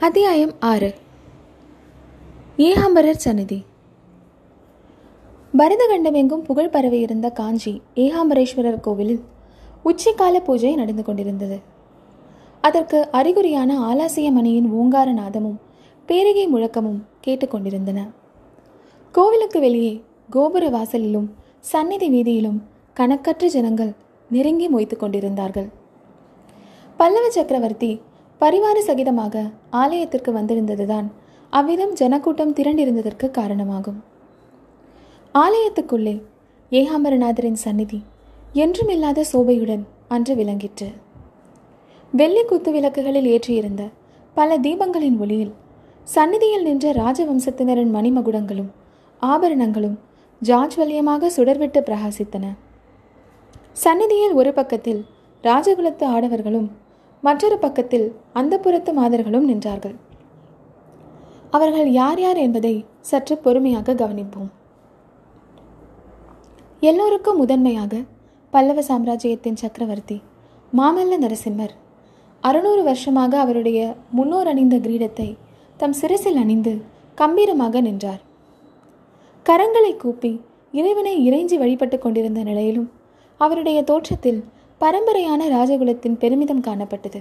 அத்தியாயம் ஆறு. ஏகாம்பரர் சந்நிதி. பரதகண்டமெங்கும் புகழ் பரவியிருந்த காஞ்சி ஏகாம்பரேஸ்வரர் கோவிலில் உச்சிக்கால பூஜை நடந்து கொண்டிருந்தது. அதற்கு அறிகுறியான ஆலாசிய மணியின் ஓங்கார நாதமும் பேரிகை முழக்கமும் கேட்டுக்கொண்டிருந்தன கோவிலுக்கு வெளியே கோபுர வாசலிலும் சந்நிதி வீதியிலும் கணக்கற்ற ஜனங்கள் நெருங்கி மொய்த்து கொண்டிருந்தார்கள். பல்லவ சக்கரவர்த்தி பரிவார சகிதமாக ஆலயத்திற்கு வந்திருந்ததுதான் அவ்விதம் ஜனக்கூட்டம் திரண்டிருந்ததற்கு காரணமாகும். ஆலயத்துக்குள்ளே ஏகாம்பரநாதரின் சந்நிதி என்றுமில்லாத சோபையுடன் அன்று விளங்கிற்று. வெள்ளி குத்து விளக்குகளில் ஏற்றியிருந்த பல தீபங்களின் ஒளியில் சந்நிதியில் நின்ற ராஜவம்சத்தினரின் மணிமகுடங்களும் ஆபரணங்களும் ஜாஜ்வல்யமாக சுடர்விட்டு பிரகாசித்தன. சந்நிதியில் ஒரு பக்கத்தில் ராஜகுலத்து ஆடவர்களும் மற்றொரு பக்கத்தில் அந்த புறத்து மாதர்களும் நின்றார்கள். அவர்கள் யார் யார் என்பதை சற்று பொறுமையாக கவனிப்போம். எல்லோருக்கும் முதன்மையாக பல்லவ சாம்ராஜ்யத்தின் சக்கரவர்த்தி மாமல்ல நரசிம்மர். அறுநூறு வருஷமாக அவருடைய முன்னோர் அணிந்த கிரீடத்தை தம் சிரசில் அணிந்து கம்பீரமாக நின்றார். கரங்களை கூப்பி இறைவனை இறைஞ்சி வழிபட்டு கொண்டிருந்த நிலையிலும் அவருடைய தோற்றத்தில் பரம்பரையான ராஜகுலத்தின் பெருமிதம் காணப்பட்டது.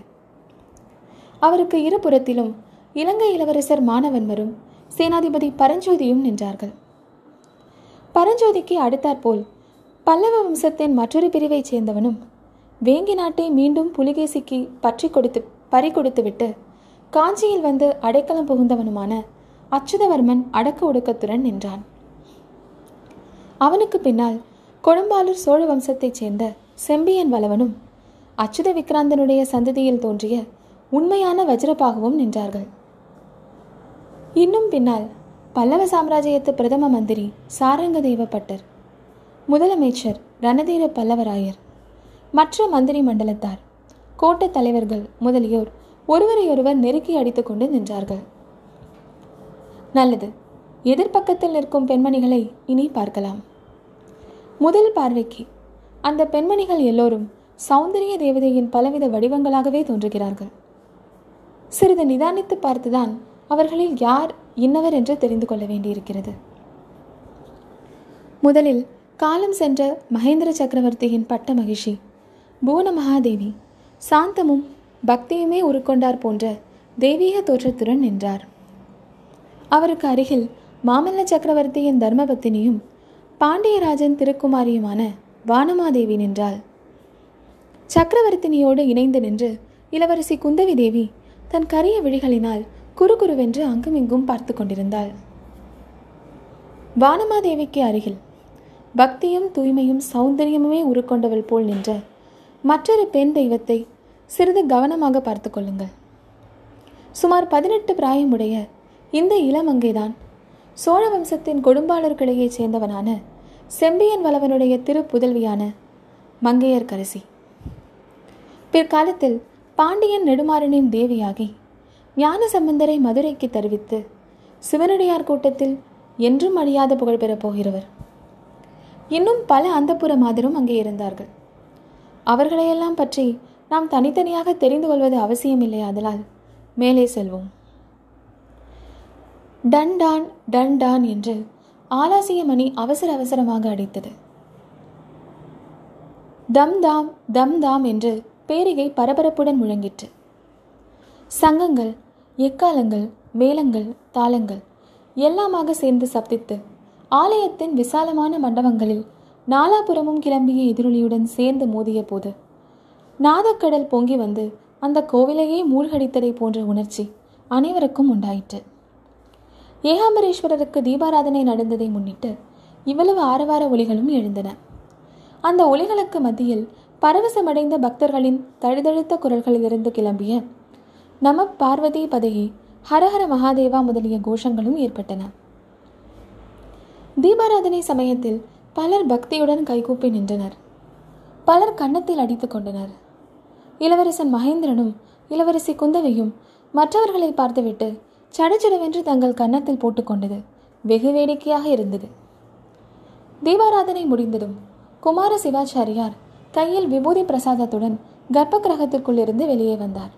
அவருக்கு இருபுறத்திலும் இலங்கை இளவரசர் மாணவன்மரும் சேனாதிபதி பரஞ்சோதியும் நின்றார்கள். பரஞ்சோதிக்கு அடுத்தாற்போல் பல்லவ வம்சத்தின் மற்றொரு பிரிவைச் சேர்ந்தவனும் வேங்கி நாட்டை மீண்டும் புலிகேசிக்கு பற்றி கொடுத்து பறி கொடுத்துவிட்டு காஞ்சியில் வந்து அடைக்கலம் புகுந்தவனுமான அச்சுதவர்மன் அடக்க ஒடுக்கத்துடன் நின்றான். அவனுக்கு பின்னால் கொடும்பாலூர் சோழ வம்சத்தைச் சேர்ந்த செம்பியன் வளவனும் அச்சுத விக்ராந்தனுடைய சந்ததியில் தோன்றிய உண்மையான வஜ்ரபாகவும் நின்றார்கள். இன்னும் பின்னால் பல்லவ சாம்ராஜ்யத்து பிரதம மந்திரி சாரங்க தேவப்பட்டர் முதலமைச்சர் ரணதீர பல்லவராயர் மற்ற மந்திரி மண்டலத்தார் கோட்டத் தலைவர்கள் முதலியோர் ஒருவரையொருவர் நெருக்கி அடித்துக்கொண்டு நின்றார்கள். நல்லது எதிர்ப்பக்கத்தில் நிற்கும் பெண்மணிகளை இனி பார்க்கலாம். முதல் பார்வைக்கு அந்த பெண்மணிகள் எல்லோரும் சௌந்தரிய தேவதையின் பலவித வடிவங்களாகவே தோன்றுகிறார்கள். சிறிது நிதானித்து பார்த்துதான் அவர்களில் யார் இன்னவர் என்று தெரிந்து கொள்ள வேண்டியிருக்கிறது. முதலில் காலம் சென்ற மகேந்திர சக்கரவர்த்தியின் பட்ட மகிழ்ச்சி. புவன மகாதேவி சாந்தமும் பக்தியுமே உருக்கொண்டார் போன்ற தெய்வீக தோற்றத்துடன் நின்றார். அவருக்கு அருகில் மாமல்ல சக்கரவர்த்தியின் தர்மபத்தினியும் பாண்டியராஜன் திருக்குமாரியுமான வானமாதேவி நின்றாள். சக்கரவர்த்தினியோடு இணைந்து நின்று இளவரசி குந்தவி தேவி தன் கரிய விழிகளினால் குறுகுருவென்று அங்குமிங்கும் பார்த்து கொண்டிருந்தாள். வானமாதேவிக்கு அருகில் பக்தியும் தூய்மையும் சௌந்தரியமுமே உருக்கொண்டவள் போல் நின்ற மற்றொரு பெண் தெய்வத்தை சிறிது கவனமாக பார்த்து கொள்ளுங்கள். சுமார் பதினெட்டு பிராயமுடைய இந்த இளமங்கைதான் சோழ வம்சத்தின் கொடும்பாளர்களையே சேர்ந்தவனான செம்பியன் வளவனுடைய திருப்புதல்வியான மங்கையர்கரசி பிற்காலத்தில் பாண்டியன் நெடுமாறனின் தேவியாகி ஞான சம்பந்தரை மதுரைக்கு தருவித்து சிவனடியார் கூட்டத்தில் என்றும் அழியாத புகழ் பெறப் போகிறவர். இன்னும் பல அந்தப்புற மாதரும் அங்கே இருந்தார்கள். அவர்களையெல்லாம் பற்றி நாம் தனித்தனியாக தெரிந்து கொள்வது அவசியமில்லை அதனால் மேலே செல்வோம். டன் டான் டன் டான் என்று ஆலாசிய மணி அவசர அவசரமாக அடித்தது. தம் தாம் தம் தாம் என்று பேரிகை பரபரப்புடன் முழங்கிற்று. சங்கங்கள் எக்காலங்கள் மேளங்கள் தாளங்கள் எல்லாமாக சேர்ந்து சப்தித்து ஆலயத்தின் விசாலமான மண்டபங்களில் நாலாபுரமும் கிளம்பிய எதிரொலியுடன் சேர்ந்து மோதிய போது நாதக்கடல் பொங்கி வந்து அந்த கோவிலையே மூழ்கடித்ததை போன்ற உணர்ச்சி அனைவருக்கும் உண்டாயிற்று. ஏகாம்பரேஸ்வரருக்கு தீபாராதனை நடந்ததை முன்னிட்டு இவ்வளவு ஆரவார ஒலிகளும் எழுந்தன. அந்த ஒலிகளுக்கு மத்தியில் பரவசமடைந்த பக்தர்களின் தழுதழுத்த குரல்களிலிருந்து கிளம்பிய நம பார்வதி பதையே ஹரஹர மகாதேவா முதலிய கோஷங்களும் ஏற்பட்டன. தீபாராதனை சமயத்தில் பலர் பக்தியுடன் கைகூப்பி நின்றனர். பலர் கன்னத்தில் அடித்துக் கொண்டனர். இளவரசன் மகேந்திரனும் இளவரசி குந்தவையும் மற்றவர்களை பார்த்துவிட்டு சடச்சடவென்று தங்கள் கன்னத்தில் போட்டுக்கொண்டது. வெகு வேடிக்கையாக இருந்தது. தீபாராதனை முடிந்ததும் குமார சிவாச்சாரியார் கையில் விபூதி பிரசாதத்துடன் கர்ப்ப கிரகத்திற்குள்ளிருந்து வெளியே வந்தார்.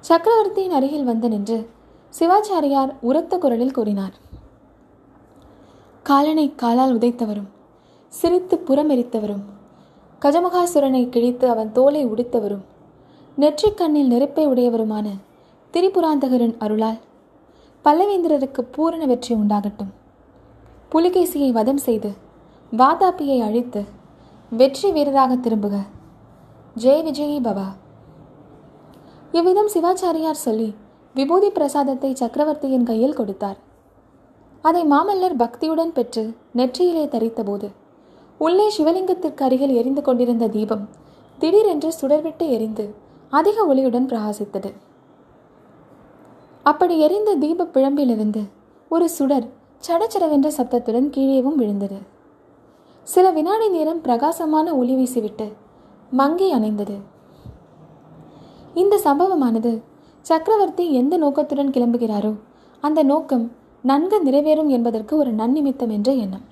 சக்கரவர்த்தியின் அருகில் வந்து நின்று சிவாச்சாரியார் உரத்த குரலில் கூறினார். காலனை காலால் உதைத்தவரும் சிரித்து புறமெரித்தவரும் கஜமகாசுரனை கிழித்து அவன் தோலை உடித்தவரும் நெற்றிக் கண்ணில் நெருப்பை உடையவருமான திரிபுராந்தகரின் அருளால் பல்லவேந்திரருக்கு பூரண வெற்றி உண்டாகட்டும். புலிகேசியை வதம் செய்து வாதாபியை அழித்து வெற்றி வீரராக திரும்புக. ஜெய விஜயி பவா. இவ்விதம் சிவாச்சாரியார் சொல்லி விபூதி பிரசாதத்தை சக்கரவர்த்தியின் கையில் கொடுத்தார். அதை மாமல்லர் பக்தியுடன் பெற்று நெற்றியிலே தரித்தபோது உள்ளே சிவலிங்கத்திற்கு அருகில் எரிந்து கொண்டிருந்த தீபம் திடீரென்று சுடர்விட்டு எரிந்து அதிக ஒளியுடன் பிரகாசித்தது. அப்படி எரிந்த தீப பிழம்பிலிருந்து ஒரு சுடர் சடச்சடவென்ற சத்தத்துடன் கீழேவும் விழுந்தது. சில வினாடி நேரம் பிரகாசமான ஒளி வீசிவிட்டு மங்கி அணைந்தது. இந்த சம்பவமானது சக்கரவர்த்தி எந்த நோக்கத்துடன் கிளம்புகிறாரோ அந்த நோக்கம் நன்கு நிறைவேறும் என்பதற்கு ஒரு நன்னிமித்தம் என்ற எண்ணம்.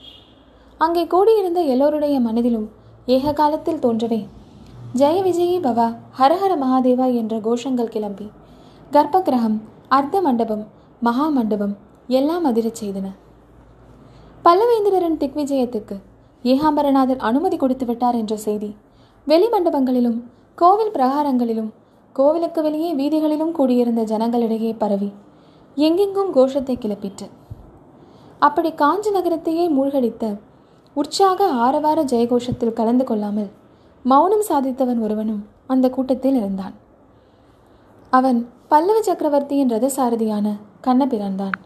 அங்கே கூடியிருந்த எல்லோருடைய மனதிலும் ஏக காலத்தில் தோன்றவே ஜெய விஜயி பவா ஹரஹர மகாதேவா என்ற கோஷங்கள் கிளம்பி கர்ப்ப கிரகம் அர்த்த மண்டபம் மகா மண்டபம் எல்லாம் அதிரச் செய்தன. பல்லவேந்திரரின் திக்விஜயத்துக்கு ஏகாம்பரநாதர் அனுமதி கொடுத்து விட்டார் என்ற செய்தி வெளி மண்டபங்களிலும் கோவில் பிரகாரங்களிலும் கோவிலுக்கு வெளியே வீதிகளிலும் கூடியிருந்த ஜனங்களிடையே பரவி எங்கெங்கும் கோஷத்தை கிளப்பிற்று. அப்படி காஞ்சி நகரத்தையே மூழ்கடித்த உற்சாக ஆரவார ஜெயகோஷத்தில் கலந்து கொள்ளாமல் மௌனம் சாதித்தவன் ஒருவனும் அந்த கூட்டத்தில் இருந்தான். அவன் பல்லவ சக்கரவர்த்தியின் ரதசாரதியான கண்ணபிரான் தான்